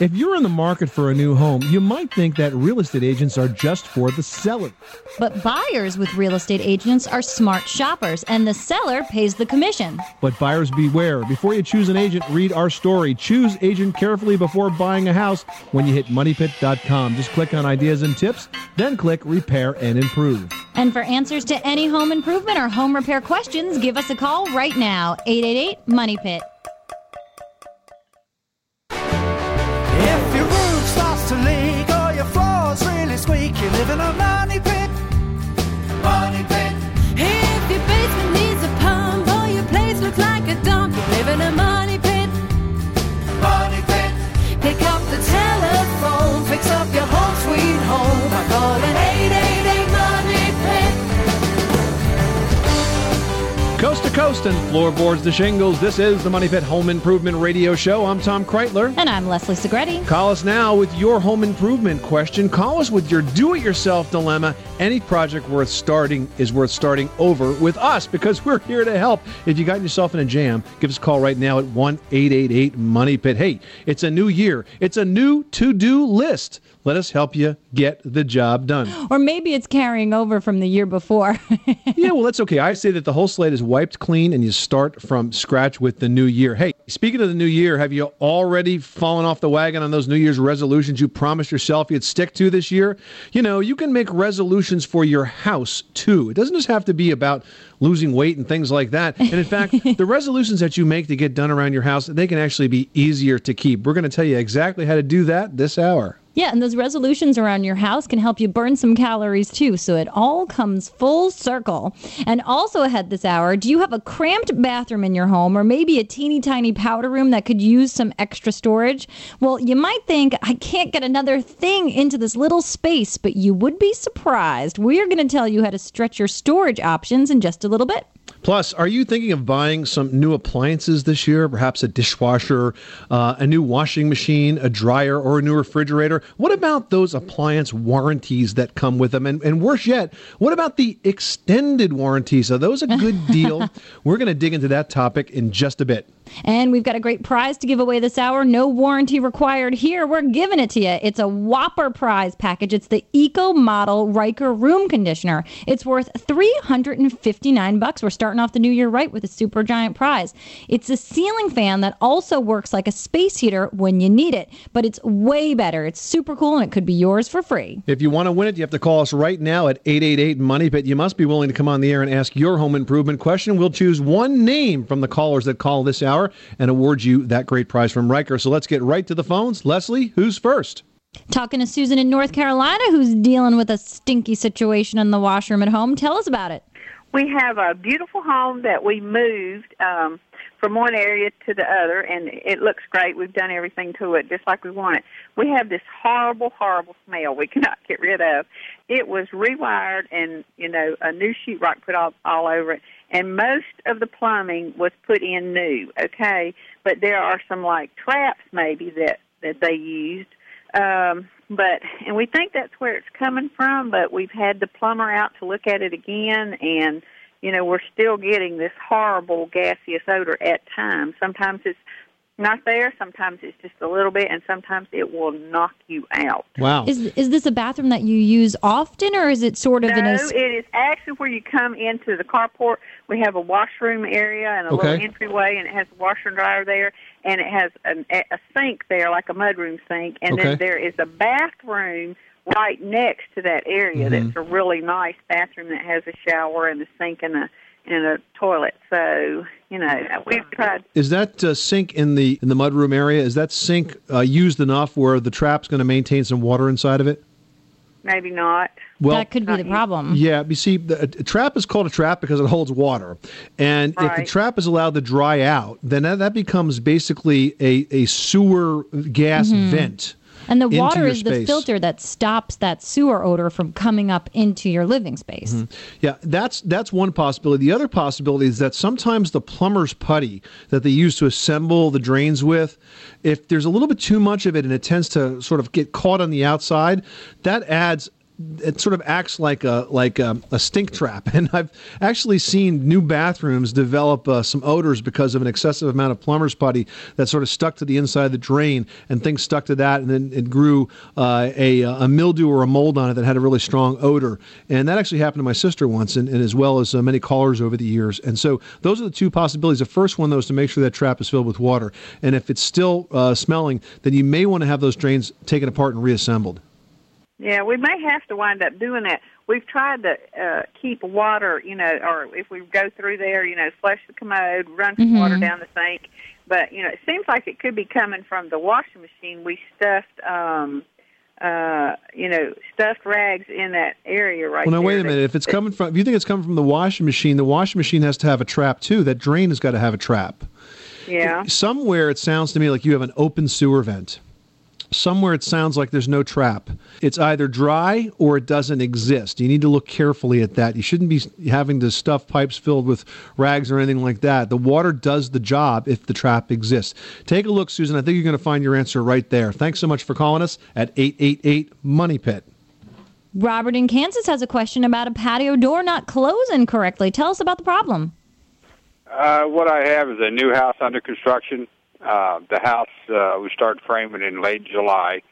If you're in the market for a new home, you might think that real estate agents are just for the seller. But buyers with real estate agents are smart shoppers, and the seller pays the commission. But buyers beware. Before you choose an agent, read our story. Choose agent carefully before buying a house when you hit moneypit.com. Just click on ideas and tips, then click repair and improve. And for answers to any home improvement or home repair questions, give us a call right now 888 Money Pit. Coast to coast and floorboards to shingles. This is the Money Pit Home Improvement Radio Show. I'm Tom Kraeutler. And I'm Leslie Segrete. Call us now with your home improvement question. Call us with your do it yourself dilemma. Any project worth starting is worth starting over with us because we're here to help. If you got yourself in a jam, give us a call right now at 1 888 Money Pit. Hey, it's a new year, it's a new to do list. Let us help you get the job done. Or maybe it's carrying over from the year before. yeah, well, that's okay. I say that the whole slate is wiped clean and you start from scratch with the new year. Hey, speaking of the new year, have you already fallen off the wagon on those New Year's resolutions you promised yourself you'd stick to this year? You know, you can make resolutions for your house too. It doesn't just have to be about losing weight and things like that. And in fact, the resolutions that you make to get done around your house, they can actually be easier to keep. We're going to tell you exactly how to do that this hour. Yeah, and those resolutions around your house can help you burn some calories too, so it all comes full circle. And also ahead this hour, do you have a cramped bathroom in your home or maybe a teeny tiny powder room that could use some extra storage? Well, you might think, I can't get another thing into this little space, but you would be surprised. We are going to tell you how to stretch your storage options in just a little bit. Plus, are you thinking of buying some new appliances this year? Perhaps a dishwasher, uh, a new washing machine, a dryer, or a new refrigerator? What about those appliance warranties that come with them? And, and worse yet, what about the extended warranties? Are those a good deal? We're going to dig into that topic in just a bit. And we've got a great prize to give away this hour. No warranty required here. We're giving it to you. It's a whopper prize package. It's the Eco Model Reiker Room Conditioner. It's worth 359 bucks. We're starting off the new year right with a super giant prize. It's a ceiling fan that also works like a space heater when you need it, but it's way better. It's super cool and it could be yours for free. If you want to win it, you have to call us right now at 888 Money, but you must be willing to come on the air and ask your home improvement question. We'll choose one name from the callers that call this hour and award you that great prize from Reiker. So let's get right to the phones. Leslie, who's first? Talking to Susan in North Carolina, who's dealing with a stinky situation in the washroom at home. Tell us about it. We have a beautiful home that we moved um, from one area to the other, and it looks great. We've done everything to it just like we want it. We have this horrible, horrible smell we cannot get rid of. It was rewired, and you know, a new sheetrock put all, all over it, and most of the plumbing was put in new. Okay, but there are some like traps maybe that that they used. Um, but and we think that's where it's coming from. But we've had the plumber out to look at it again, and you know we're still getting this horrible gaseous odor at times. Sometimes it's not there. Sometimes it's just a little bit, and sometimes it will knock you out. Wow. Is is this a bathroom that you use often, or is it sort of no, in a? it is actually where you come into the carport. We have a washroom area and a Okay. little entryway, and it has a washer and dryer there, and it has an, a sink there, like a mudroom sink, and Okay. then there is a bathroom right next to that area. Mhm. That's a really nice bathroom that has a shower and a sink and a and a toilet. So you know, we've tried. Is that uh, sink in the in the mudroom area? Is that sink uh, used enough where the trap's going to maintain some water inside of it? maybe not. Well, that could be the problem. Yeah, you see, the, a trap is called a trap because it holds water, and if the trap is allowed to dry out, then that, that becomes basically a, a sewer gas vent. And the water is the filter that stops that sewer odor from coming up into your living space. Mm-hmm. Yeah, that's that's one possibility. The other possibility is that sometimes the plumber's putty that they use to assemble the drains with, if there's a little bit too much of it and it tends to sort of get caught on the outside, that adds it sort of acts like a like a, a stink trap. And I've actually seen new bathrooms develop uh, some odors because of an excessive amount of plumber's putty that sort of stuck to the inside of the drain, and things stuck to that, and then it grew uh, a a mildew or a mold on it that had a really strong odor. And that actually happened to my sister once, and, and as well as uh, many callers over the years. And so those are the two possibilities. The first one, though, is to make sure that trap is filled with water, and if it's still uh, smelling, then you may want to have those drains taken apart and reassembled. Yeah, we may have to wind up doing that. We've tried to uh, keep water, you know, or if we go through there, you know, flush the commode, run some water down the sink. But you know, it seems like it could be coming from the washing machine. We stuffed, um, uh, you know, stuffed rags in that area right there. Well, now there. wait a minute. If it's coming from, if you think it's coming from the washing machine, the washing machine has to have a trap too. That drain has got to have a trap. yeah, Somewhere it sounds to me like you have an open sewer vent. Somewhere it sounds like there's no trap. It's either dry or it doesn't exist. You need to look carefully at that. You shouldn't be having to stuff pipes filled with rags or anything like that. The water does the job if the trap exists. Take a look, Susan. I think you're going to find your answer right there. Thanks so much for calling us at 888 Money Pit. Robert in Kansas has a question about a patio door not closing correctly. Tell us about the problem. Uh, what I have is a new house under construction. Uh, the house uh, we started framing in late July.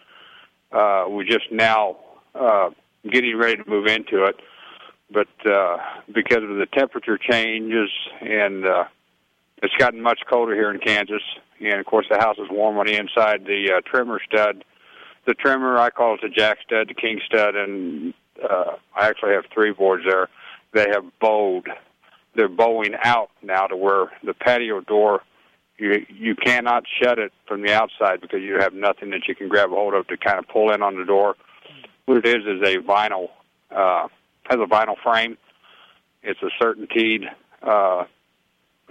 Uh, we're just now uh, getting ready to move into it, but uh, because of the temperature changes and uh, it's gotten much colder here in Kansas, and of course the house is warm on the inside. The uh, trimmer stud, the trimmer I call it the jack stud, the king stud, and uh, I actually have three boards there. They have bowed they're bowing out now to where the patio door you you cannot shut it from the outside because you have nothing that you can grab a hold of to kind of pull in on the door. What it is is a vinyl uh, has a vinyl frame. It's a certainteed uh,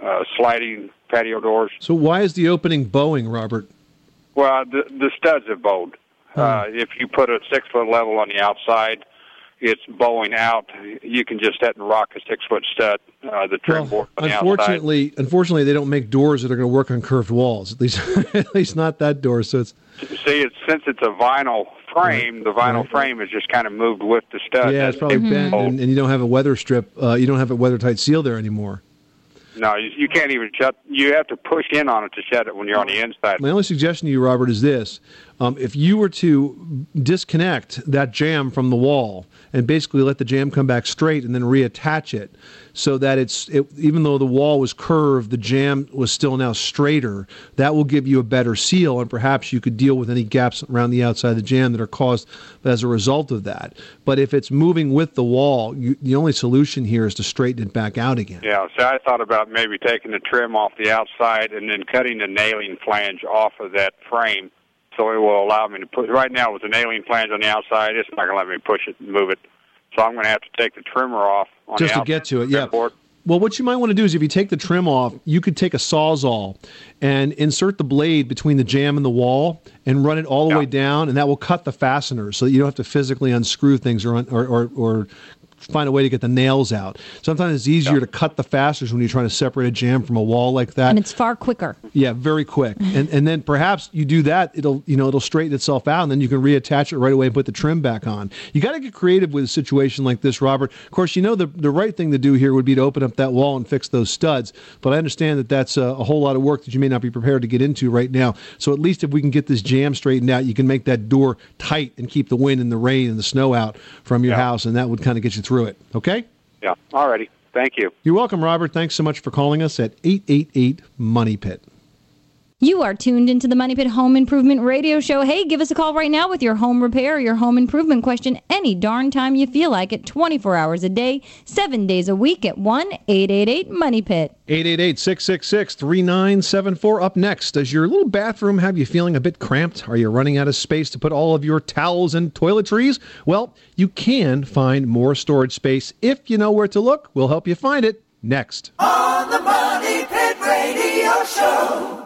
uh, sliding patio doors. So why is the opening bowing, Robert? Well, the the studs have bowed. Uh, if you put a six foot level on the outside, it's bowing out. You can just set and rock a six foot stud. Uh, the trim board on the unfortunately, unfortunately, they don't make doors that are going to work on curved walls. At least, at least not that door. So it's See, it's, since it's a vinyl frame, the vinyl Right. frame is just kind of moved with the stud. yeah, it's probably bent, and, and you don't have a weather strip. Uh, you don't have a weather tight seal there anymore. No, you, you can't even shut. You have to push in on it to shut it when you're on the inside. My only suggestion to you, Robert, is this: um, if you were to disconnect that jamb from the wall and basically let the jamb come back straight and then reattach it, so that it's it, even though the wall was curved, the jamb was still now straighter. That will give you a better seal, and perhaps you could deal with any gaps around the outside of the jamb that are caused as a result of that. But if it's moving with the wall, you, the only solution here is to straighten it back out again. Yeah, so I thought about maybe taking the trim off the outside and then cutting the nailing flange off of that frame, so it will allow me to put. Right now, with the nailing flange on the outside, it's not going to let me push it and move it. So I'm going to have to take the trimmer off on just the to get to it. Yeah. board. Well, what you might want to do is if you take the trim off, you could take a sawzall and insert the blade between the jamb and the wall and run it all the Yeah. way down, and that will cut the fasteners so that you don't have to physically unscrew things or or, or, or find a way to get the nails out. Sometimes it's easier to cut the fasteners when you're trying to separate a jamb from a wall like that. And it's far quicker. Yeah, very quick. And and then perhaps you do that, it'll you know it'll straighten itself out, and then you can reattach it right away and put the trim back on. You got to get creative with a situation like this, Robert. Of course, you know the the right thing to do here would be to open up that wall and fix those studs. But I understand that that's a, a whole lot of work that you may not be prepared to get into right now. So at least if we can get this jamb straightened out, you can make that door tight and keep the wind and the rain and the snow out from your Yeah. house, and that would kind of get you through it. Okay. Yeah. Alrighty. Thank you. You're welcome, Robert. Thanks so much for calling us at 888 Money Pit. You are tuned into the Money Pit Home Improvement Radio Show. Hey, give us a call right now with your home repair or your home improvement question any darn time you feel like it, 24 hours a day, 7 days a week at 1 888 Money Pit. 888 666 3974. Up next, does your little bathroom have you feeling a bit cramped? Are you running out of space to put all of your towels and toiletries? Well, you can find more storage space if you know where to look. We'll help you find it next. On the Money Pit Radio Show.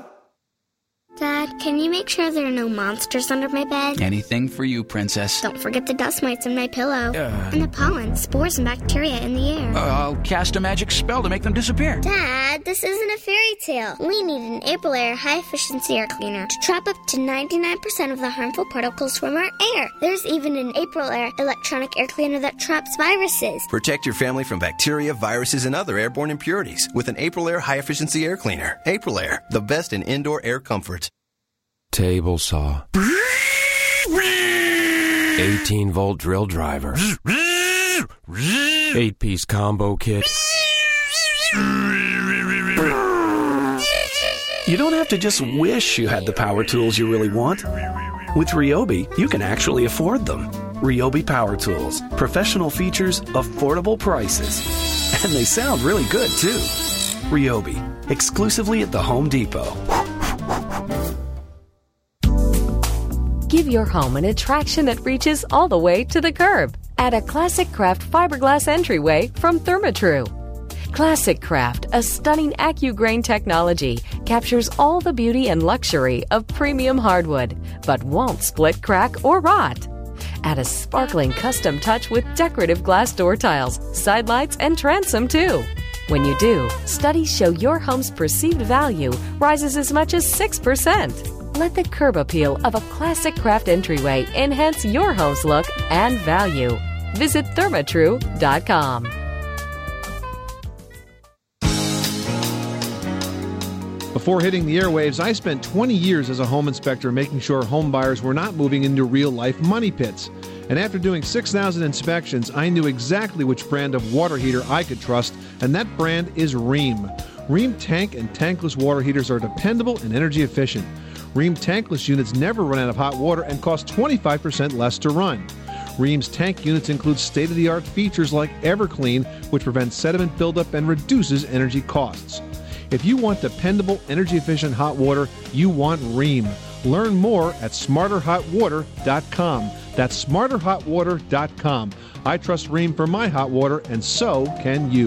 Dad, can you make sure there are no monsters under my bed? Anything for you, princess. Don't forget the dust mites in my pillow. Uh. and the pollen, spores, and bacteria in the air. Uh, I'll cast a magic spell to make them disappear. Dad, this isn't a fairy tale. We need an Aprilaire high efficiency air cleaner to trap up to 99% of the harmful particles from our air. There's even an Aprilaire electronic air cleaner that traps viruses. Protect your family from bacteria, viruses, and other airborne impurities with an Aprilaire high efficiency air cleaner. Aprilaire, the best in indoor air comfort. Table saw. 18 volt drill driver. 8 piece combo kit. You don't have to just wish you had the power tools you really want. With Ryobi, you can actually afford them. Ryobi Power Tools. Professional features, affordable prices. And they sound really good, too. Ryobi. Exclusively at the Home Depot. Give your home an attraction that reaches all the way to the curb. Add a Classic Craft fiberglass entryway from Therma-Tru. Classic Craft, a stunning AccuGrain technology, captures all the beauty and luxury of premium hardwood, but won't split, crack, or rot. Add a sparkling custom touch with decorative glass door tiles, side lights, and transom too. When you do, studies show your home's perceived value rises as much as 6%. Let the curb appeal of a classic craft entryway enhance your home's look and value. Visit thermatru.com. Before hitting the airwaves, I spent 20 years as a home inspector making sure home buyers were not moving into real life money pits. And after doing 6,000 inspections, I knew exactly which brand of water heater I could trust, and that brand is Rheem. Rheem tank and tankless water heaters are dependable and energy efficient. Rheem tankless units never run out of hot water and cost 25% less to run. Rheem's tank units include state of the art features like EverClean, which prevents sediment buildup and reduces energy costs. If you want dependable, energy efficient hot water, you want Rheem. Learn more at smarterhotwater.com. That's smarterhotwater.com. I trust Rheem for my hot water, and so can you.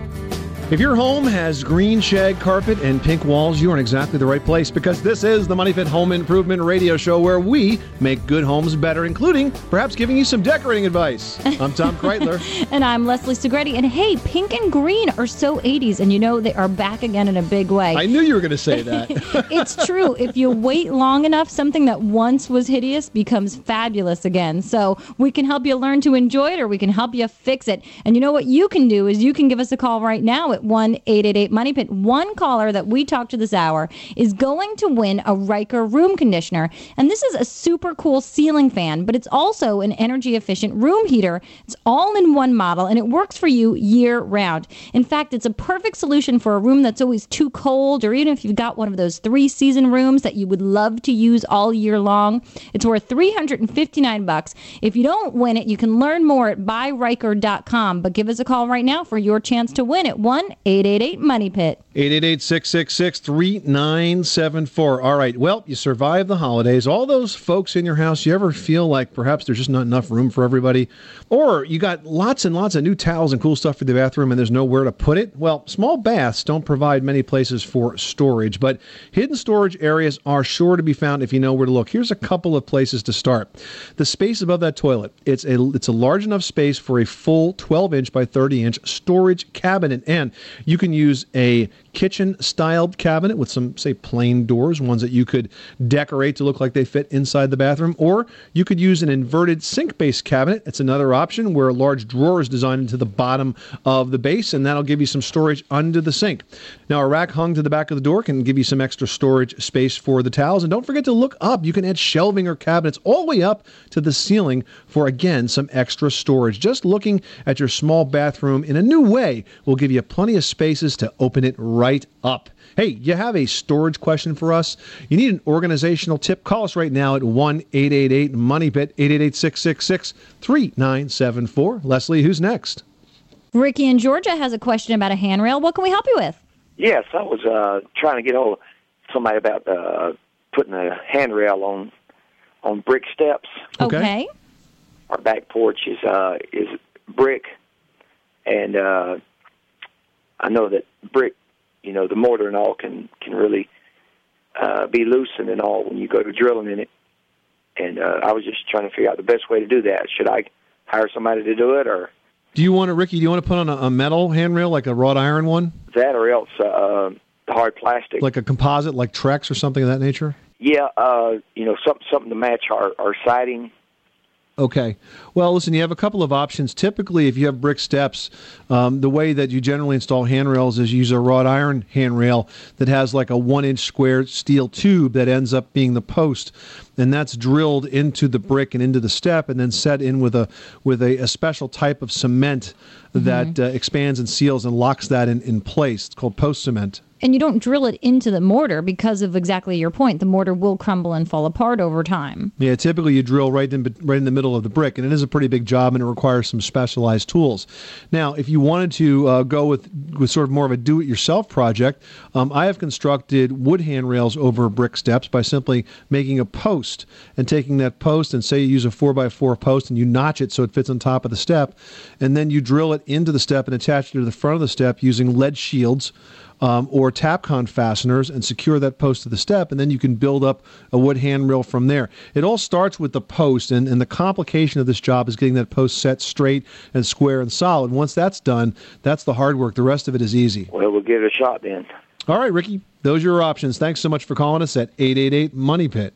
If your home has green shag carpet and pink walls, you're in exactly the right place because this is the Money Pit Home Improvement Radio Show where we make good homes better, including perhaps giving you some decorating advice. I'm Tom Kraeutler. and I'm Leslie Segrete. And hey, pink and green are so 80s, and you know they are back again in a big way. I knew you were going to say that. it's true. If you wait long enough, something that once was hideous becomes fabulous again. So we can help you learn to enjoy it or we can help you fix it. And you know what you can do is you can give us a call right now at 1 888 Money Pit. One caller that we talked to this hour is going to win a Reiker room conditioner. And this is a super cool ceiling fan, but it's also an energy efficient room heater. It's all in one model and it works for you year round. In fact, it's a perfect solution for a room that's always too cold or even if you've got one of those three season rooms that you would love to use all year long. It's worth 359 bucks. If you don't win it, you can learn more at buyreiker.com, but give us a call right now for your chance to win at 1-888 Money Pit. 888-666-3974. All right. Well, you survived the holidays. All those folks in your house, you ever feel like perhaps there's just not enough room for everybody? Or you got lots and lots of new towels and cool stuff for the bathroom and there's nowhere to put it? Well, small baths don't provide many places for storage, but hidden storage areas are sure to be found if you know where to look. Here's a couple of places to start. The space above that toilet. It's a it's a large enough space for a full 12 inch by 30 inch storage cabinet and you can use a kitchen styled cabinet with some, say, plain doors, ones that you could decorate to look like they fit inside the bathroom. Or you could use an inverted sink base cabinet. It's another option where a large drawer is designed into the bottom of the base, and that'll give you some storage under the sink. Now, a rack hung to the back of the door can give you some extra storage space for the towels. And don't forget to look up. You can add shelving or cabinets all the way up to the ceiling for, again, some extra storage. Just looking at your small bathroom in a new way will give you plenty of spaces to open it right up. Hey, you have a storage question for us? You need an organizational tip? Call us right now at 1 888 Money Pit, 888 666 3974. Leslie, who's next? Ricky in Georgia has a question about a handrail. What can we help you with? Yes, I was uh, trying to get hold of somebody about uh, putting a handrail on on brick steps. Okay. Our back porch is uh, is brick, and uh, I know that brick, you know, the mortar and all can can really uh, be loosened and all when you go to drilling in it. And uh, I was just trying to figure out the best way to do that. Should I hire somebody to do it, or Do you want to, Ricky, do you want to put on a, a metal handrail, like a wrought iron one? that, or else uh, hard plastic? Like a composite, like Trex or something of that nature? Yeah, uh, you know, something something to match our our siding. Okay. Well, listen, you have a couple of options. Typically, if you have brick steps, um, the way that you generally install handrails is you use a wrought iron handrail that has like a one inch square steel tube that ends up being the post. And that's drilled into the brick and into the step, and then set in with a with a, a special type of cement that uh, expands and seals and locks that in, in place. It's called post cement. And you don't drill it into the mortar because of exactly your point. The mortar will crumble and fall apart over time. Yeah, typically you drill right in right in the middle of the brick, and it is a pretty big job, and it requires some specialized tools. Now, if you wanted to uh, go with with sort of more of a do-it-yourself project, um, I have constructed wood handrails over brick steps by simply making a post and taking that post and say you use a four by four post and you notch it so it fits on top of the step, and then you drill it into the step and attach it to the front of the step using lead shields um, or Tapcon fasteners and secure that post to the step, and then you can build up a wood handrail from there. It all starts with the post, and, and the complication of this job is getting that post set straight and square and solid. Once that's done, that's the hard work. The rest of it is easy. Well, we'll give it a shot then. All right, Ricky, those are your options. Thanks so much for calling us at 888 Money Pit.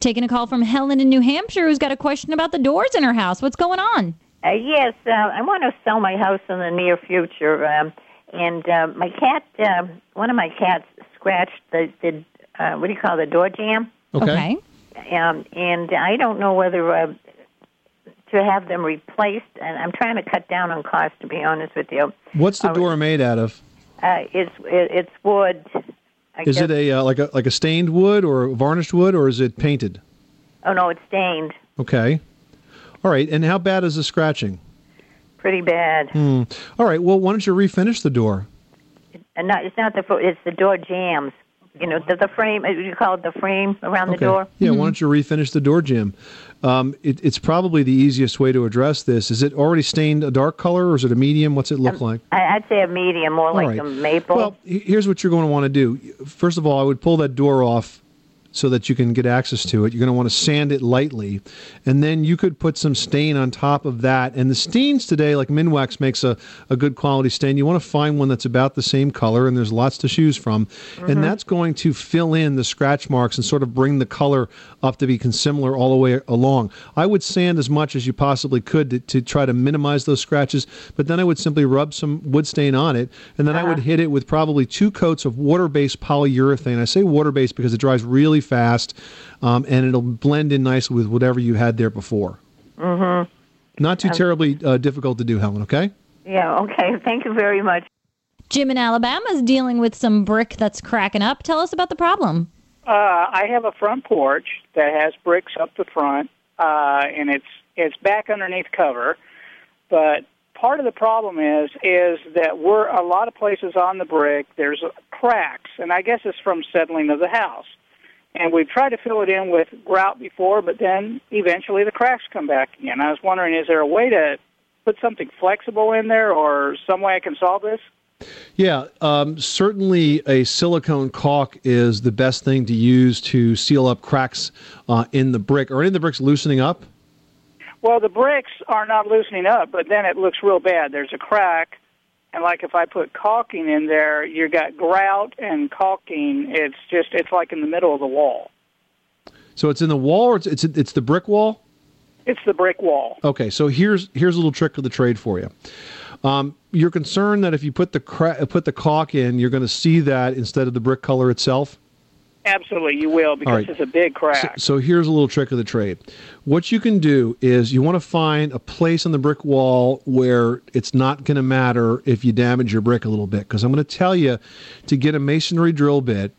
Taking a call from Helen in New Hampshire who's got a question about the doors in her house. What's going on? Uh, yes, uh, I want to sell my house in the near future. Um, and uh, my cat, uh, one of my cats scratched the, the uh, what do you call it, the door jamb? Okay. Um, and I don't know whether uh, to have them replaced. And I'm trying to cut down on cost, to be honest with you. What's the Uh, door made out of? Uh, it's it, it's wood. I Is guess- it a uh, like a like a stained wood or varnished wood, or is it painted? Oh no, it's stained. Okay. All right. And how bad is the scratching? Pretty bad. Hmm. All right. Well, why don't you refinish the door? And not, it's not the it's the door jambs. You know, the, the frame. uh, You call it the frame around the door. Yeah, why don't you refinish the door jamb? Um, it, it's probably the easiest way to address this. Is it already stained a dark color or is it a medium? What's it look like? I, I'd say a medium, more like right. a maple. Well, here's what you're going to want to do. First of all, I would pull that door off so that you can get access to it. You're going to want to sand it lightly, and then you could put some stain on top of that. And the stains today, like Minwax makes a, a good quality stain. You want to find one that's about the same color, and there's lots to choose from. Mhm. And that's going to fill in the scratch marks and sort of bring the color up to be similar all the way along. I would sand as much as you possibly could to, to try to minimize those scratches, but then I would simply rub some wood stain on it, and then I would hit it with probably two coats of water-based polyurethane. I say water-based because it dries really fast, um, and it'll blend in nicely with whatever you had there before. Mm-hmm. Not too Um, terribly uh, difficult to do, Helen. Okay. Yeah. Okay. Thank you very much. Jim in Alabama is dealing with some brick that's cracking up. Tell us about the problem. Uh, I have a front porch that has bricks up the front, uh, and it's it's back underneath cover. But part of the problem is is that we're a lot of places on the brick. There's cracks, and I guess it's from settling of the house. And we've tried to fill it in with grout before, but then eventually the cracks come back again. I was wondering, is there a way to put something flexible in there, or some way I can solve this? Yeah, um, certainly a silicone caulk is the best thing to use to seal up cracks uh, in the brick. Are any of the bricks loosening up? Well, the bricks are not loosening up, but then it looks real bad. There's a crack And like if I put caulking in there, you got grout and caulking. It's just it's like in the middle of the wall. So it's in the wall, or it's it's, it's the brick wall. It's the brick wall. Okay, so here's here's a little trick of the trade for you. Um, you're concerned that if you put the cra- put the caulk in, you're going to see that instead of the brick color itself. Absolutely, you will because right. it's a big crack. So, so here's a little trick of the trade. What you can do is you want to find a place on the brick wall where it's not going to matter if you damage your brick a little bit. Because I'm going to tell you to get a masonry drill bit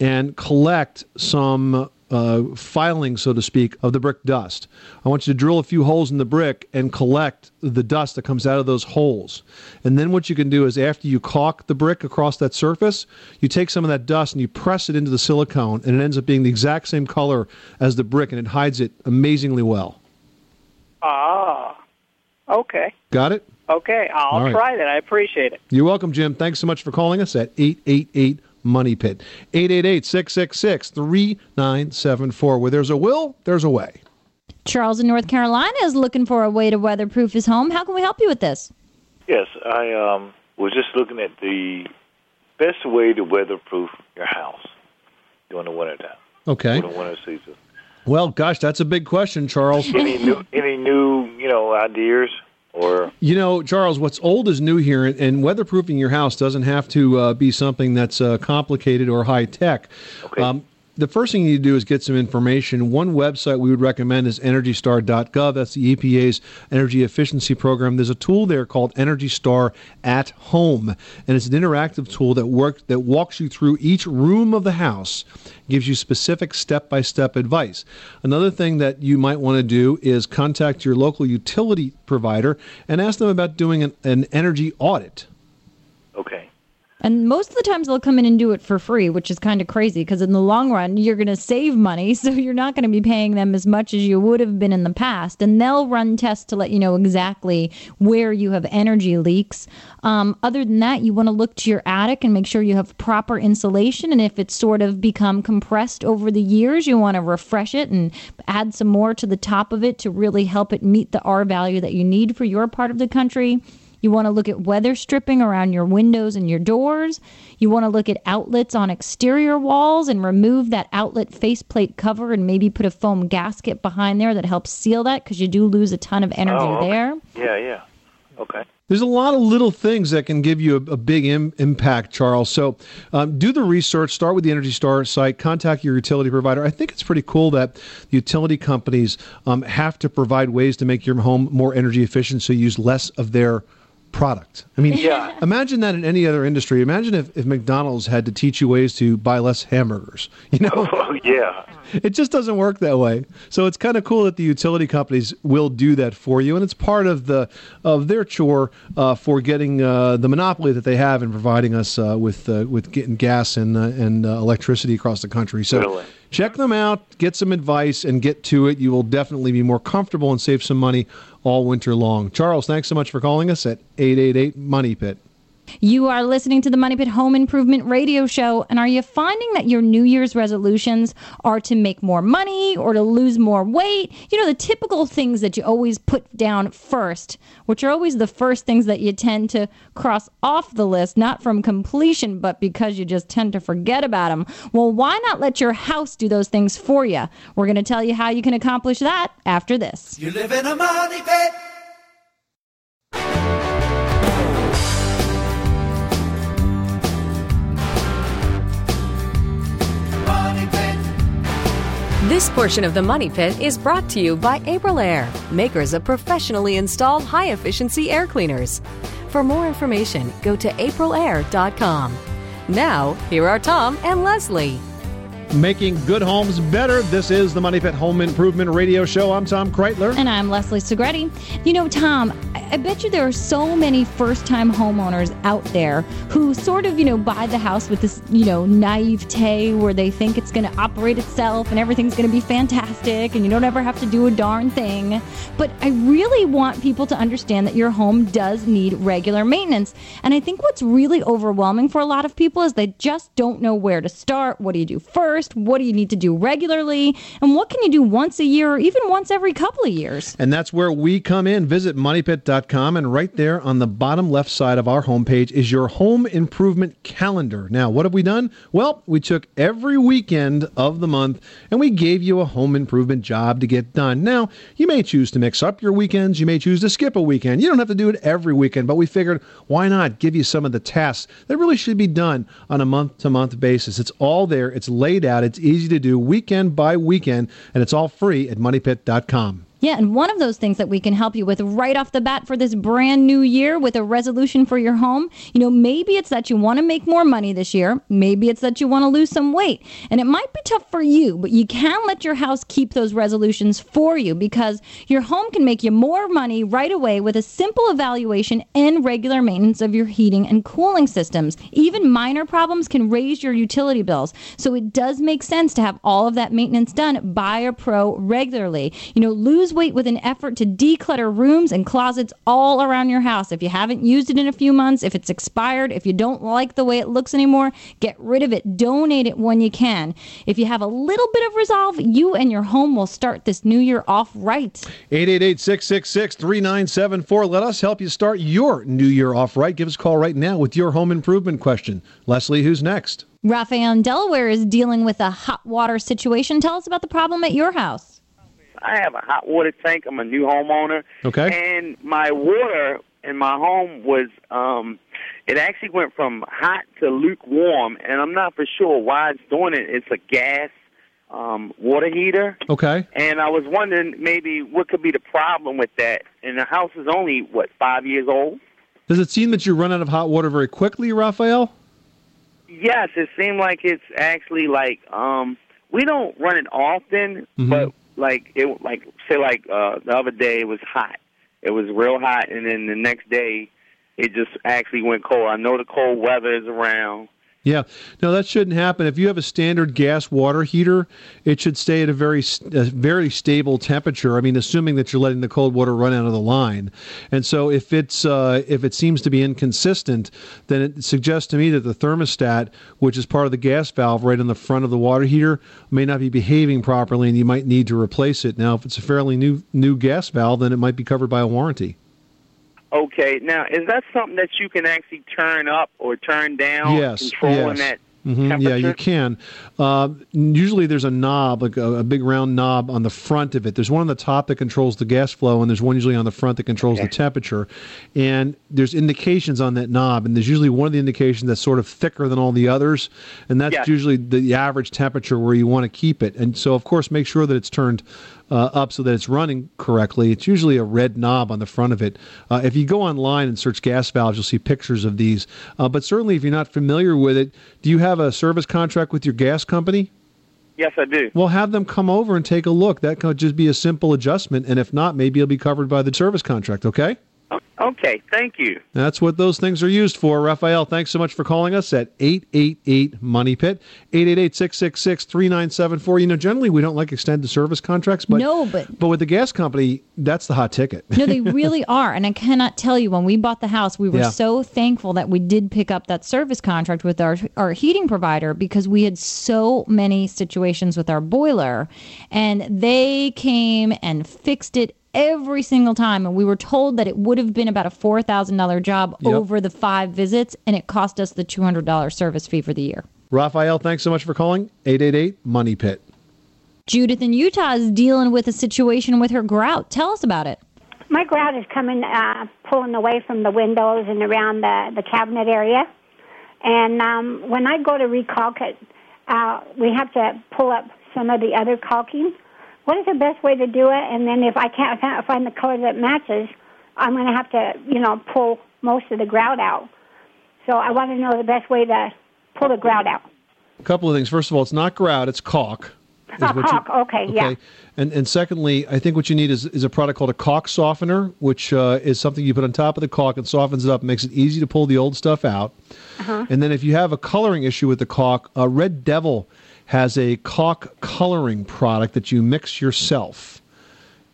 and collect some uh, filing, so to speak, of the brick dust. I want you to drill a few holes in the brick and collect the dust that comes out of those holes. And then what you can do is after you caulk the brick across that surface, you take some of that dust and you press it into the silicone, and it ends up being the exact same color as the brick, and it hides it amazingly well. Ah, okay, Got it? okay. I'll right. try that. I appreciate it. You're welcome, Jim. Thanks so much for calling us at 888 Money Pit. 888 666 3974. Where there's a will, there's a way. Charles in North Carolina is looking for a way to weatherproof his home. How can we help you with this? Yes, I um, was just looking at the best way to weatherproof your house during the wintertime, Okay. during the winter season. Well, gosh, that's a big question, Charles. Any new, any new, you know, ideas or You know, Charles, what's old is new here, and, and weatherproofing your house doesn't have to uh, be something that's uh, complicated or high tech. Um, the first thing you need to do is get some information. One website we would recommend is EnergyStar.gov. That's the EPA's energy efficiency program. There's a tool there called Energy Star at Home, and it's an interactive tool that works that walks you through each room of the house, gives you specific step-by-step advice. Another thing that you might want to do is contact your local utility provider and ask them about doing an, an energy audit. And most of the times they'll come in and do it for free, which is kind of crazy because in the long run, you're going to save money. So you're not going to be paying them as much as you would have been in the past. And they'll run tests to let you know exactly where you have energy leaks. Um, other than that, you want to look to your attic and make sure you have proper insulation. And if it's sort of become compressed over the years, you want to refresh it and add some more to the top of it to really help it meet the R value that you need for your part of the country. You want to look at weather stripping around your windows and your doors. You want to look at outlets on exterior walls and remove that outlet faceplate cover and maybe put a foam gasket behind there that helps seal that because you do lose a ton of energy Oh, okay. there. yeah, yeah, okay. There's a lot of little things that can give you a, a big Im- impact, Charles. So um, do the research, start with the Energy Star site, contact your utility provider. I think it's pretty cool that utility companies um, have to provide ways to make your home more energy efficient so you use less of their product. I mean, Yeah. imagine that in any other industry. Imagine if, if McDonald's had to teach you ways to buy less hamburgers. You know, Oh, yeah. it just doesn't work that way. So it's kind of cool that the utility companies will do that for you, and it's part of the of their chore uh, for getting uh, the monopoly that they have in providing us uh, with uh, with getting gas and uh, and uh, electricity across the country. So. Really? Check them out, get some advice, and get to it. You will definitely be more comfortable and save some money all winter long. Charles, thanks so much for calling us at 888 Money Pit. You are listening to the Money Pit Home Improvement Radio Show, and are you finding that your New Year's resolutions are to make more money or to lose more weight? You know, the typical things that you always put down first, which are always the first things that you tend to cross off the list, not from completion, but because you just tend to forget about them. Well, why not let your house do those things for you? We're going to tell you how you can accomplish that after this. You live in a money pit. This portion of the Money Pit is brought to you by Aprilaire, makers of professionally installed high efficiency air cleaners. For more information, go to aprilaire.com. Now, here are Tom and Leslie. Making good homes better. This is the Money Pit Home Improvement Radio Show. I'm Tom Kraeutler. And I'm Leslie Segrete. You know, Tom, I, bet you there are so many first time homeowners out there who sort of, you know, buy the house with this, you know, naivete where they think it's going to operate itself and everything's going to be fantastic and you don't ever have to do a darn thing. But I really want people to understand that your home does need regular maintenance. And I think what's really overwhelming for a lot of people is they just don't know where to start. What do you do first? First? What do you need to do regularly? And what can you do once a year or even once every couple of years? And that's where we come in. Visit moneypit.com, and right there on the bottom left side of our homepage is your home improvement calendar. Now, what have we done? Well, we took every weekend of the month and we gave you a home improvement job to get done. Now, you may choose to mix up your weekends, you may choose to skip a weekend. You don't have to do it every weekend, but we figured why not give you some of the tasks that really should be done on a month to month basis. It's all there, it's laid out, it's easy to do weekend by weekend, and it's all free at moneypit.com. Yeah, and one of those things that we can help you with right off the bat for this brand new year with a resolution for your home, you know, maybe it's that you want to make more money this year. Maybe it's that you want to lose some weight. And it might be tough for you, but you can let your house keep those resolutions for you because your home can make you more money right away with a simple evaluation and regular maintenance of your heating and cooling systems. Even minor problems can raise your utility bills. So it does make sense to have all of that maintenance done by a pro regularly. You know, lose weight with an effort to declutter rooms and closets all around your house. If you haven't used it in a few months, if it's expired, if you don't like the way it looks anymore, get rid of it. Donate it when you can. If you have a little bit of resolve, you and your home will start this new year off right. 888 666 3974. Let us help you start your new year off right. Give us a call right now with your home improvement question. Leslie, who's next? Raphael in Delaware is dealing with a hot water situation. Tell us about the problem at your house. I have a hot water tank. I'm a new homeowner. Okay. And my water in my home was um it actually went from hot to lukewarm and I'm not for sure why it's doing it. It's a gas um water heater. Okay. And I was wondering maybe what could be the problem with that. And the house is only what, five years old? Does it seem that you run out of hot water very quickly, Raphael? Yes, it seemed like it's actually like um we don't run it often, Mhm. but like it like say like uh the other day it was hot. It was real hot and then the next day it just actually went cold. I know the cold weather is around. Yeah, no, that shouldn't happen. If you have a standard gas water heater, it should stay at a very, a very stable temperature. I mean, assuming that you're letting the cold water run out of the line. And so, if it's uh, if it seems to be inconsistent, then it suggests to me that the thermostat, which is part of the gas valve right in the front of the water heater, may not be behaving properly, and you might need to replace it. Now, if it's a fairly new new gas valve, then it might be covered by a warranty. Okay, now is that something that you can actually turn up or turn down? yes, controlling yes. that Mhm, Yeah, you can. Uh, usually, there's a knob, like a, a big round knob on the front of it. There's one on the top that controls the gas flow, and there's one usually on the front that controls the temperature. And there's indications on that knob, and there's usually one of the indications that's sort of thicker than all the others, and that's Yes. usually the average temperature where you want to keep it. And so, of course, make sure that it's turned uh, up so that it's running correctly. It's usually a red knob on the front of it. Uh, if you go online and search gas valves, you'll see pictures of these. Uh, but certainly, if you're not familiar with it, do you have a service contract with your gas company? Yes, I do. Well, have them come over and take a look. That could just be a simple adjustment, and if not, maybe it'll be covered by the service contract. Okay. Okay, thank you. That's what those things are used for. Raphael, thanks so much for calling us at 888 Money Pit, 888 666 3974. You know, generally we don't like extended service contracts, but, No, but- but with the gas company, that's the hot ticket. No, they really are. And I cannot tell you, when we bought the house, we were Yeah. so thankful that we did pick up that service contract with our, our heating provider because we had so many situations with our boiler. And they came and fixed it every single time. And we were told that it would have been about a $4,000 job Yep. over the five visits. And it cost us the $200 service fee for the year. Raphael, thanks so much for calling. 888 Money Pit. Judith in Utah is dealing with a situation with her grout. Tell us about it. My grout is coming, uh, pulling away from the windows and around the, the cabinet area. And um, when I go to recaulk it, uh, we have to pull up some of the other caulking. What is the best way to do it? And then if I can't find the color that matches, I'm going to have to, you know, pull most of the grout out. So I want to know the best way to pull the grout out. A couple of things. First of all, it's not grout, it's caulk. is Oh, what you- caulk. Okay, yeah. And and secondly, I think what you need is, is a product called a caulk softener, which uh, is something you put on top of the caulk and softens it up, makes it easy to pull the old stuff out. Uh-huh. And then if you have a coloring issue with the caulk, uh, Red Devil has a caulk coloring product that you mix yourself.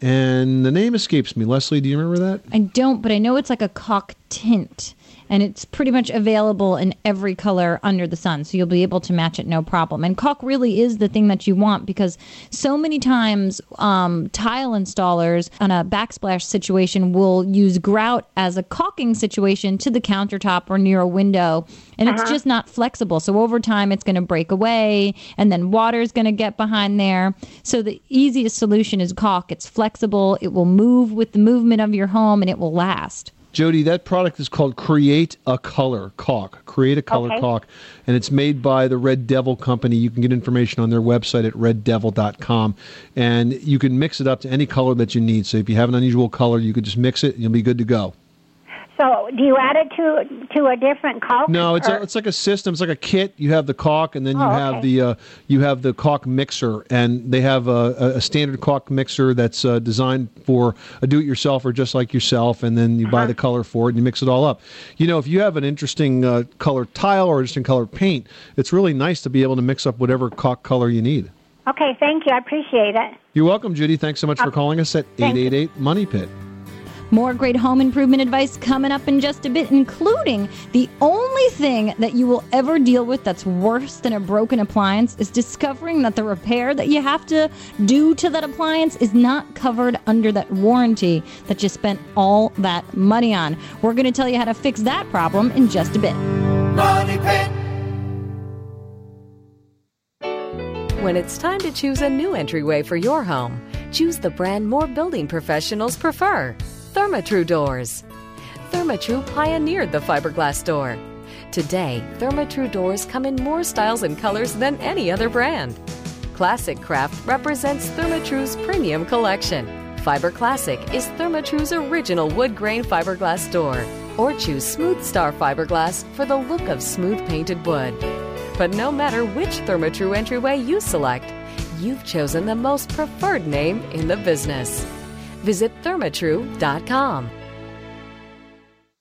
And the name escapes me. Leslie, do you remember that? I don't, but I know it's like a caulk tint. And it's pretty much available in every color under the sun. So you'll be able to match it no problem. And caulk really is the thing that you want because so many times um, tile installers on a backsplash situation will use grout as a caulking situation to the countertop or near a window, and it's Uh-huh. just not flexible. So over time, it's going to break away, and then water is going to get behind there. So the easiest solution is caulk. It's flexible. It will move with the movement of your home, and it will last. Jody, that product is called Create a Color Caulk. Create a Color Okay. Caulk. And it's made by the Red Devil Company. You can get information on their website at reddevil.com. And you can mix it up to any color that you need. So if you have an unusual color, you could just mix it and you'll be good to go. So, do you add it to to a different caulk? No, it's or- a, it's like a system. It's like a kit. You have the caulk, and then you Oh, have okay. the uh, you have the caulk mixer, and they have a, a- standard caulk mixer that's uh, designed for a do-it-yourselfer just like yourself, and then you Uh-huh. buy the color for it and you mix it all up. You know, if you have an interesting uh, colored tile or interesting color paint, it's really nice to be able to mix up whatever caulk color you need. okay, thank you. I appreciate it. You're welcome, Judy. Thanks so much for Uh, calling us at 888 Money Pit. More great home improvement advice coming up in just a bit, including the only thing that you will ever deal with that's worse than a broken appliance is discovering that the repair that you have to do to that appliance is not covered under that warranty that you spent all that money on. We're going to tell you how to fix that problem in just a bit. Money Pit. When it's time to choose a new entryway for your home, choose the brand more building professionals prefer Therma-Tru Doors. Therma-Tru pioneered the fiberglass door. Today, Therma-Tru doors come in more styles and colors than any other brand. Classic Craft represents Therma-Tru's premium collection. Fiber Classic is Therma-Tru's original wood grain fiberglass door. Or choose Smooth Star fiberglass for the look of smooth painted wood. But no matter which Therma-Tru entryway you select, you've chosen the most preferred name in the business. Visit thermatru.com.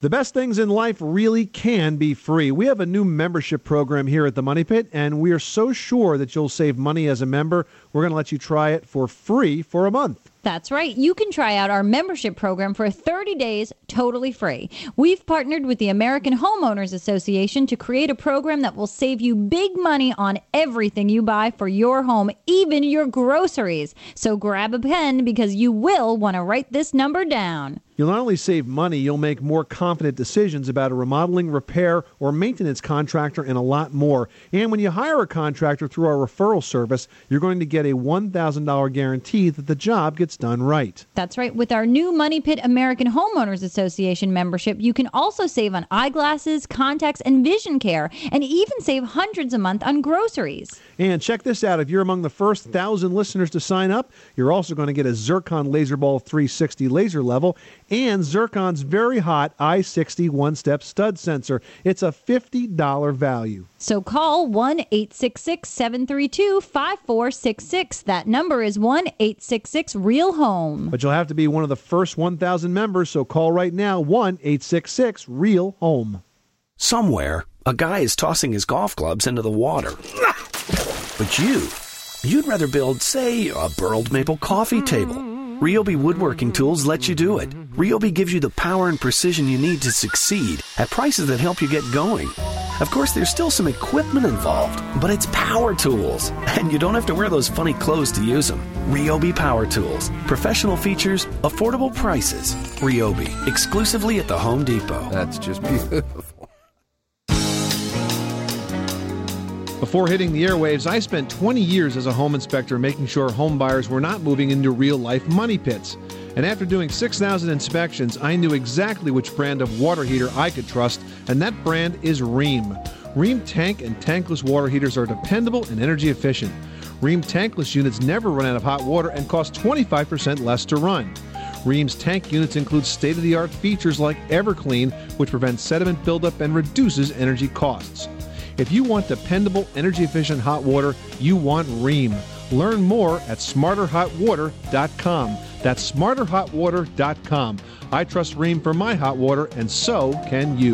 The best things in life really can be free. We have a new membership program here at the Money Pit, and we are so sure that you'll save money as a member. We're going to let you try it for free for a month. That's right. You can try out our membership program for 30 days totally free. We've partnered with the American Homeowners Association to create a program that will save you big money on everything you buy for your home, even your groceries. So grab a pen because you will want to write this number down. You'll not only save money, you'll make more confident decisions about a remodeling, repair, or maintenance contractor, and a lot more. And when you hire a contractor through our referral service, you're going to get a $1,000 guarantee that the job gets done right. That's right. With our new Money Pit American Homeowners Association membership, you can also save on eyeglasses, contacts, and vision care, and even save hundreds a month on groceries. And check this out if you're among the first thousand listeners to sign up, you're also going to get a Zircon Laserball 360 laser level and Zircon's very hot i60 one step stud sensor. It's a $50 value. So call 1 866 732 5466. That number is 1 866 Real Home. But you'll have to be one of the first 1,000 members, so call right now 1 866 Real Home. Somewhere, a guy is tossing his golf clubs into the water. But you, you'd rather build, say, a burled maple coffee table. Ryobi Woodworking Tools let you do it. Ryobi gives you the power and precision you need to succeed at prices that help you get going. Of course, there's still some equipment involved, but it's power tools, and you don't have to wear those funny clothes to use them. Ryobi Power Tools. Professional features, affordable prices. Ryobi, exclusively at the Home Depot. That's just beautiful. Before hitting the airwaves, I spent 20 years as a home inspector making sure home buyers were not moving into real life money pits. And after doing 6,000 inspections, I knew exactly which brand of water heater I could trust, and that brand is Rheem. Rheem tank and tankless water heaters are dependable and energy efficient. Rheem tankless units never run out of hot water and cost 25% less to run. Rheem's tank units include state of the art features like EverClean, which prevents sediment buildup and reduces energy costs. If you want dependable, energy efficient hot water, you want Rheem. Learn more at smarterhotwater.com. That's smarterhotwater.com. I trust Rheem for my hot water, and so can you.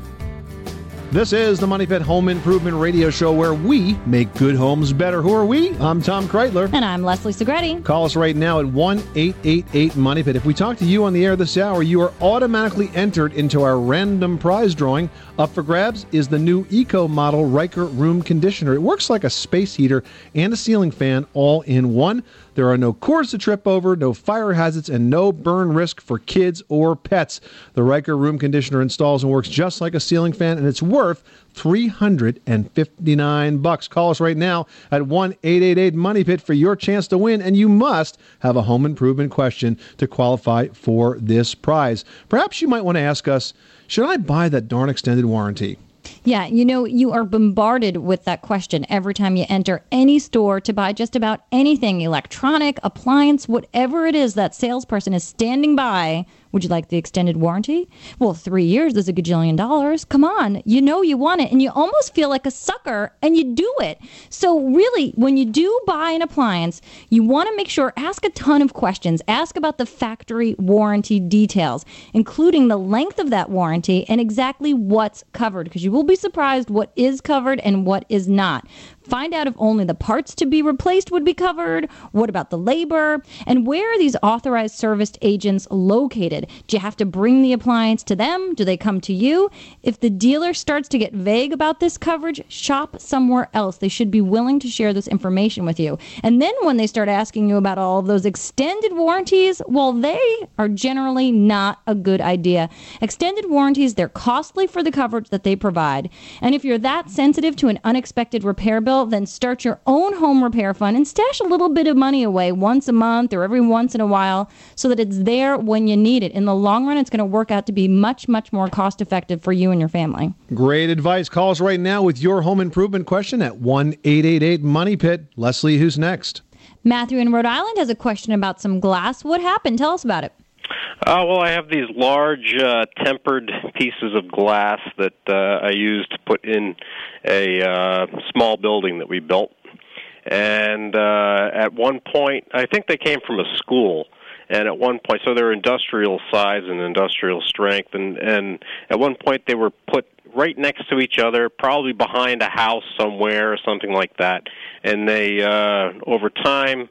This is the Money Pit Home Improvement Radio Show where we make good homes better. Who are we? I'm Tom Kraeutler. And I'm Leslie Segrete. Call us right now at 1 888 Money Pit. If we talk to you on the air this hour, you are automatically entered into our random prize drawing. Up for grabs is the new Eco Model Reiker Room Conditioner. It works like a space heater and a ceiling fan all in one. There are no cords to trip over, no fire hazards, and no burn risk for kids or pets. The Reiker room conditioner installs and works just like a ceiling fan, and it's worth 359 bucks. Call us right now at 1-888 Money Pit for your chance to win, and you must have a home improvement question to qualify for this prize. Perhaps you might want to ask us, should I buy that darn extended warranty? Yeah, you know, you are bombarded with that question every time you enter any store to buy just about anything electronic, appliance, whatever it is that salesperson is standing by. Would you like the extended warranty? Well, three years is a gajillion dollars. Come on. You know you want it, and you almost feel like a sucker, and you do it. So, really, when you do buy an appliance, you want to make sure, ask a ton of questions. Ask about the factory warranty details, including the length of that warranty and exactly what's covered, because you will be surprised what is covered and what is not. Find out if only the parts to be replaced would be covered. What about the labor? And where are these authorized serviced agents located? Do you have to bring the appliance to them? Do they come to you? If the dealer starts to get vague about this coverage, shop somewhere else. They should be willing to share this information with you. And then when they start asking you about all of those extended warranties, well, they are generally not a good idea. Extended warranties, they're costly for the coverage that they provide. And if you're that sensitive to an unexpected repair bill, then start your own home repair fund and stash a little bit of money away once a month or every once in a while so that it's there when you need it. In the long run, it's going to work out to be much, much more cost effective for you and your family. Great advice. Call us right now with your home improvement question at 1 888 Money Pit. Leslie, who's next? Matthew in Rhode Island has a question about some glass. What happened? Tell us about it. Uh, well, I have these large uh, tempered pieces of glass that uh, I used to put in a uh, small building that we built. And uh, at one point, I think they came from a school. And at one point, so they're industrial size and industrial strength. And, and at one point, they were put right next to each other, probably behind a house somewhere or something like that. And they, uh, over time,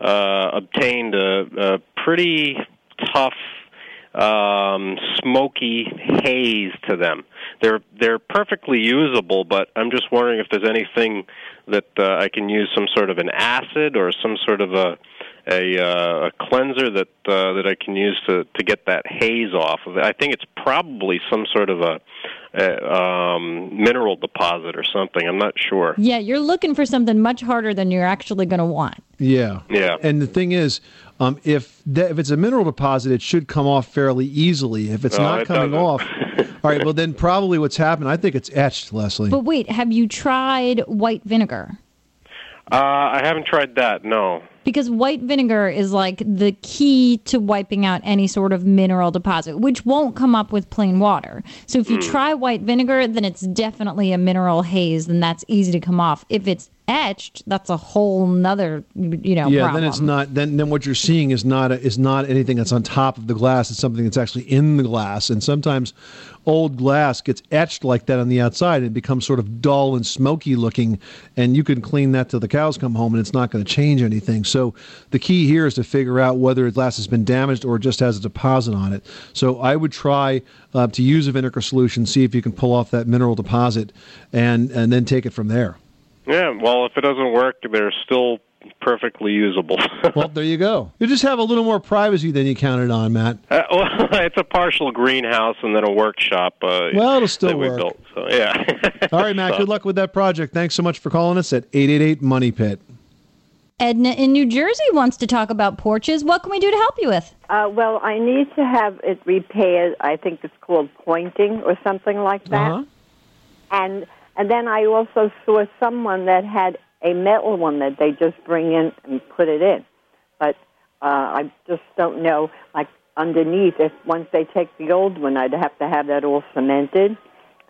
uh, obtained a, a pretty tough um, smoky haze to them. They're they're perfectly usable, but I'm just wondering if there's anything that uh, I can use some sort of an acid or some sort of a a, uh, a cleanser that uh, that I can use to to get that haze off of it. I think it's probably some sort of a, um, mineral deposit or something. I'm not sure. Yeah, you're looking for something much harder than you're actually going to want. Yeah. Yeah. And the thing is, um, if that, if it's a mineral deposit, it should come off fairly easily. If it's No, not it coming doesn't. off, all right. Well, then probably what's happened. I think it's etched, Leslie. But wait, have you tried white vinegar? Uh, I haven't tried that. No. Because white vinegar is like the key to wiping out any sort of mineral deposit, which won't come up with plain water. So if you Hmm. try white vinegar, then it's definitely a mineral haze, and that's easy to come off. If it's etched, that's a whole nother, you know, yeah, problem. then it's not. Then then what you're seeing is not a, is not anything that's on top of the glass. It's something that's actually in the glass. And sometimes old glass gets etched like that on the outside. And becomes sort of dull and smoky looking. And you can clean that till the cows come home, and it's not going to change anything. So the key here is to figure out whether the glass has been damaged or just has a deposit on it. So I would try uh, to use a vinegar solution, see if you can pull off that mineral deposit, and and then take it from there. Yeah. Well, if it doesn't work, they're still perfectly usable. Well, there you go. You just have a little more privacy than you counted on, Matt. Uh, well, it's a partial greenhouse and then a workshop. Uh, Well, it'll still that work. Built, so yeah. All right, Matt. So- Good luck with that project. Thanks so much for calling us at 888 Money Pit. Edna in New Jersey wants to talk about porches. What can we do to help you with? Uh, well, I need to have it repaired. I think it's called pointing or something like that. Uh-huh. And and then I also saw someone that had a metal one that they just bring in and put it in. But uh, I just don't know. Like underneath. If once they take the old one, I'd have to have that all cemented.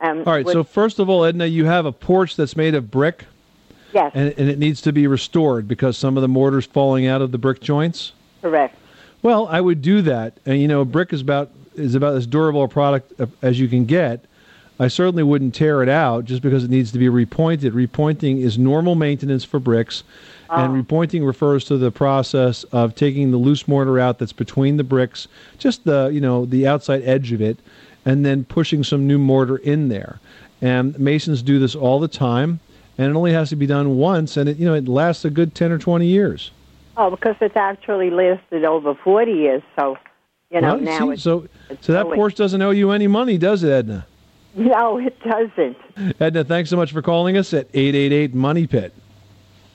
Um, All right. would- So first of all, Edna, you have a porch that's made of brick, yes, and, and it needs to be restored because some of the mortar's falling out of the brick joints. correct. Well, I would do that, and you know, brick is about is about as durable a product as you can get. I certainly wouldn't tear it out just because it needs to be repointed. Repointing is normal maintenance for bricks, and ah. repointing refers to the process of taking the loose mortar out that's between the bricks, just the you know the outside edge of it, and then pushing some new mortar in there. And masons do this all the time, and it only has to be done once, and it you know it lasts a good ten or twenty years. Oh, because it's actually lasted over forty years. So, you know, Well, now see, it's so so that porch doesn't owe you any money, does it, Edna? No, it doesn't. Edna, thanks so much for calling us at 888 Money Pit.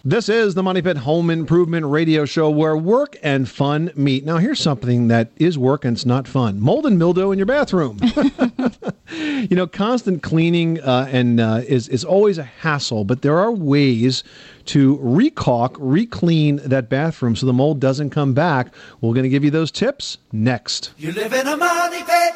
This is the Money Pit Home Improvement Radio Show where work and fun meet. Now, here's something that is work and it's not fun mold and mildew in your bathroom. you know, constant cleaning uh, and uh, is, is always a hassle, but there are ways to recaulk, re-clean that bathroom so the mold doesn't come back. We're going to give you those tips next. You live in a money pit.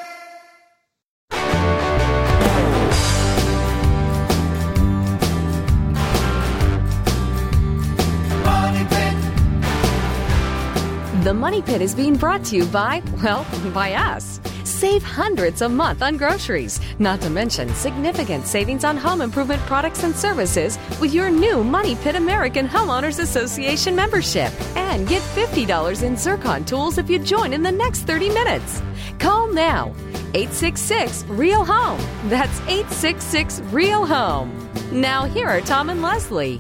The Money Pit is being brought to you by, well, by us. Save hundreds a month on groceries, not to mention significant savings on home improvement products and services with your new Money Pit American Homeowners Association membership. And get $50 in Zircon tools if you join in the next 30 minutes. Call now 866 Real Home. That's 866 Real Home. Now, here are Tom and Leslie.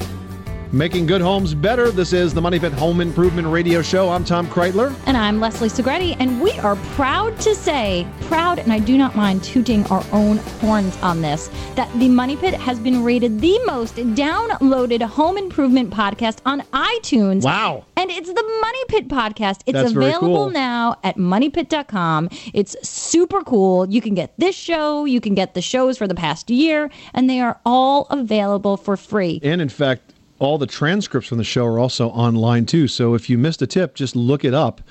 Making good homes better. This is the Money Pit Home Improvement Radio Show. I'm Tom Kraeutler. And I'm Leslie Segrete, and we are proud to say, proud, and I do not mind tooting our own horns on this, that the Money Pit has been rated the most downloaded home improvement podcast on iTunes. Wow. And it's the Money Pit podcast. It's That's available cool. now at moneypit.com. It's super cool. You can get this show, you can get the shows for the past year, and they are all available for free. And in fact, all the transcripts from the show are also online too. So if you missed a tip, just look it up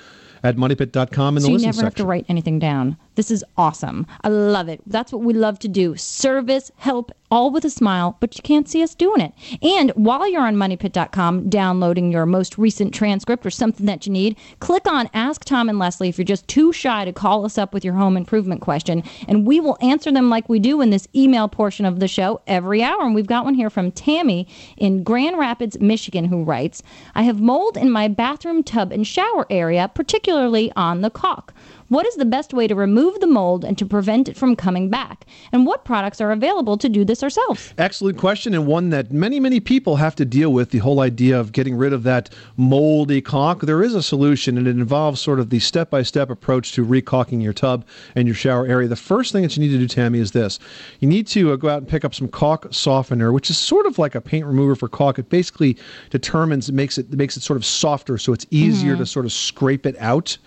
at moneypit.com in so the you never have to write anything down. This is awesome. I love it. That's what we love to do. Service, help, all with a smile, but you can't see us doing it. And while you're on moneypit.com downloading your most recent transcript or something that you need, click on Ask Tom and Leslie if you're just too shy to call us up with your home improvement question, and we will answer them like we do in this email portion of the show every hour. And we've got one here from Tammy in Grand Rapids, Michigan, who writes, I have mold in my bathroom tub and shower area, particularly on the caulk. What is the best way to remove the mold and to prevent it from coming back? And what products are available to do this ourselves? Excellent question, and one that many, many people have to deal with the whole idea of getting rid of that moldy caulk. There is a solution, and it involves sort of the step by step approach to recaulking your tub and your shower area. The first thing that you need to do, Tammy, is this you need to uh, go out and pick up some caulk softener, which is sort of like a paint remover for caulk. It basically determines, it makes it, makes it sort of softer so it's easier to sort of scrape it out.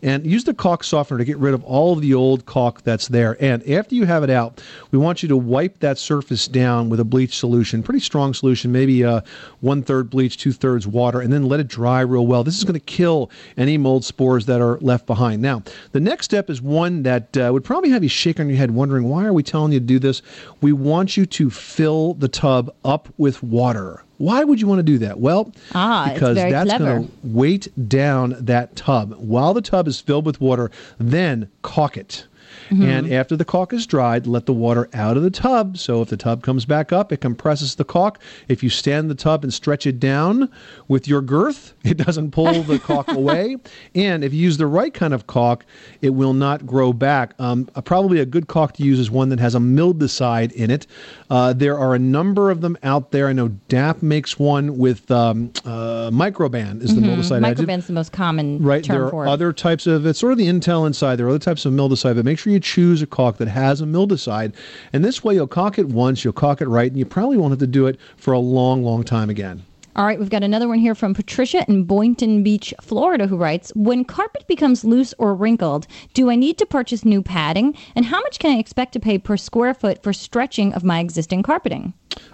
And use the caulk softener to get rid of all of the old caulk that's there. And after you have it out, we want you to wipe that surface down with a bleach solution, pretty strong solution, maybe uh, one third bleach, two thirds water, and then let it dry real well. This is going to kill any mold spores that are left behind. Now, the next step is one that uh, would probably have you shaking your head, wondering why are we telling you to do this? We want you to fill the tub up with water. Why would you want to do that? Well, Ah, because that's going to weight down that tub. While the tub is filled with water, then caulk it. Mm-hmm. And after the caulk is dried, let the water out of the tub. So if the tub comes back up, it compresses the caulk. If you stand the tub and stretch it down with your girth, it doesn't pull the caulk away. And if you use the right kind of caulk, it will not grow back. Um, probably a good caulk to use is one that has a mildewcide in it. Uh, there are a number of them out there. I know DAP makes one with um, uh, Microban is the Mhm. mildewcide additive. Microban's the most common Right. term There for are other types of it's sort of the Intel inside. There are other types of mildewcide, but make sure you choose a caulk that has a mildewcide. And this way you'll caulk it once, you'll caulk it right, and you probably won't have to do it for a long, long time again. All right, we've got another one here from Patricia in Boynton Beach, Florida, who writes When carpet becomes loose or wrinkled, do I need to purchase new padding? And how much can I expect to pay per square foot for stretching of my existing carpeting?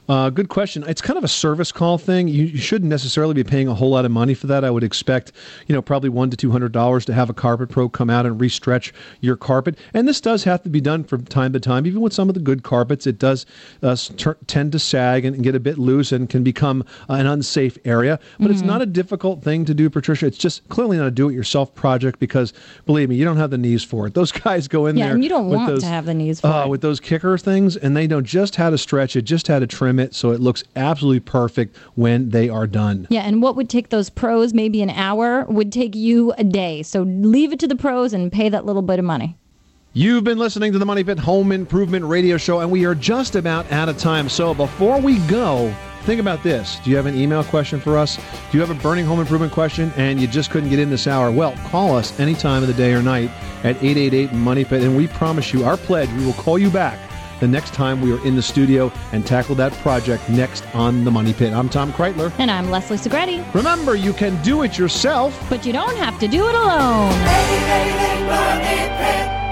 Uh, good question. It's kind of a service call thing. You, you shouldn't necessarily be paying a whole lot of money for that. I would expect, you know, probably one to two hundred dollars to have a carpet pro come out and restretch your carpet. And this does have to be done from time to time. Even with some of the good carpets, it does uh, tend to sag and, and get a bit loose and can become uh, an unsafe area. But it's Mm-hmm. Mhm. not a difficult thing to do, Patricia. It's just clearly not a do-it-yourself project because, believe me, you don't have the knees for it. Those guys go in Yeah, there. and you don't want those, to have the knees for uh, it. with those kicker things, and they know just how to stretch it, just how to trim it, so it looks absolutely perfect when they are done. Yeah, and what would take those pros maybe an hour would take you a day. So leave it to the pros and pay that little bit of money. You've been listening to the Money Pit Home Improvement Radio Show, and we are just about out of time. So before we go, think about this. Do you have an email question for us? Do you have a burning home improvement question and you just couldn't get in this hour? Well, call us any time of the day or night at 888 Money Pit, and we promise you, our pledge, we will call you back the next time we are in the studio and tackle that project next on The Money Pit. I'm Tom Kraeutler. And I'm Leslie Segrete. Remember, you can do it yourself, but you don't have to do it alone. Hey, hey, hey,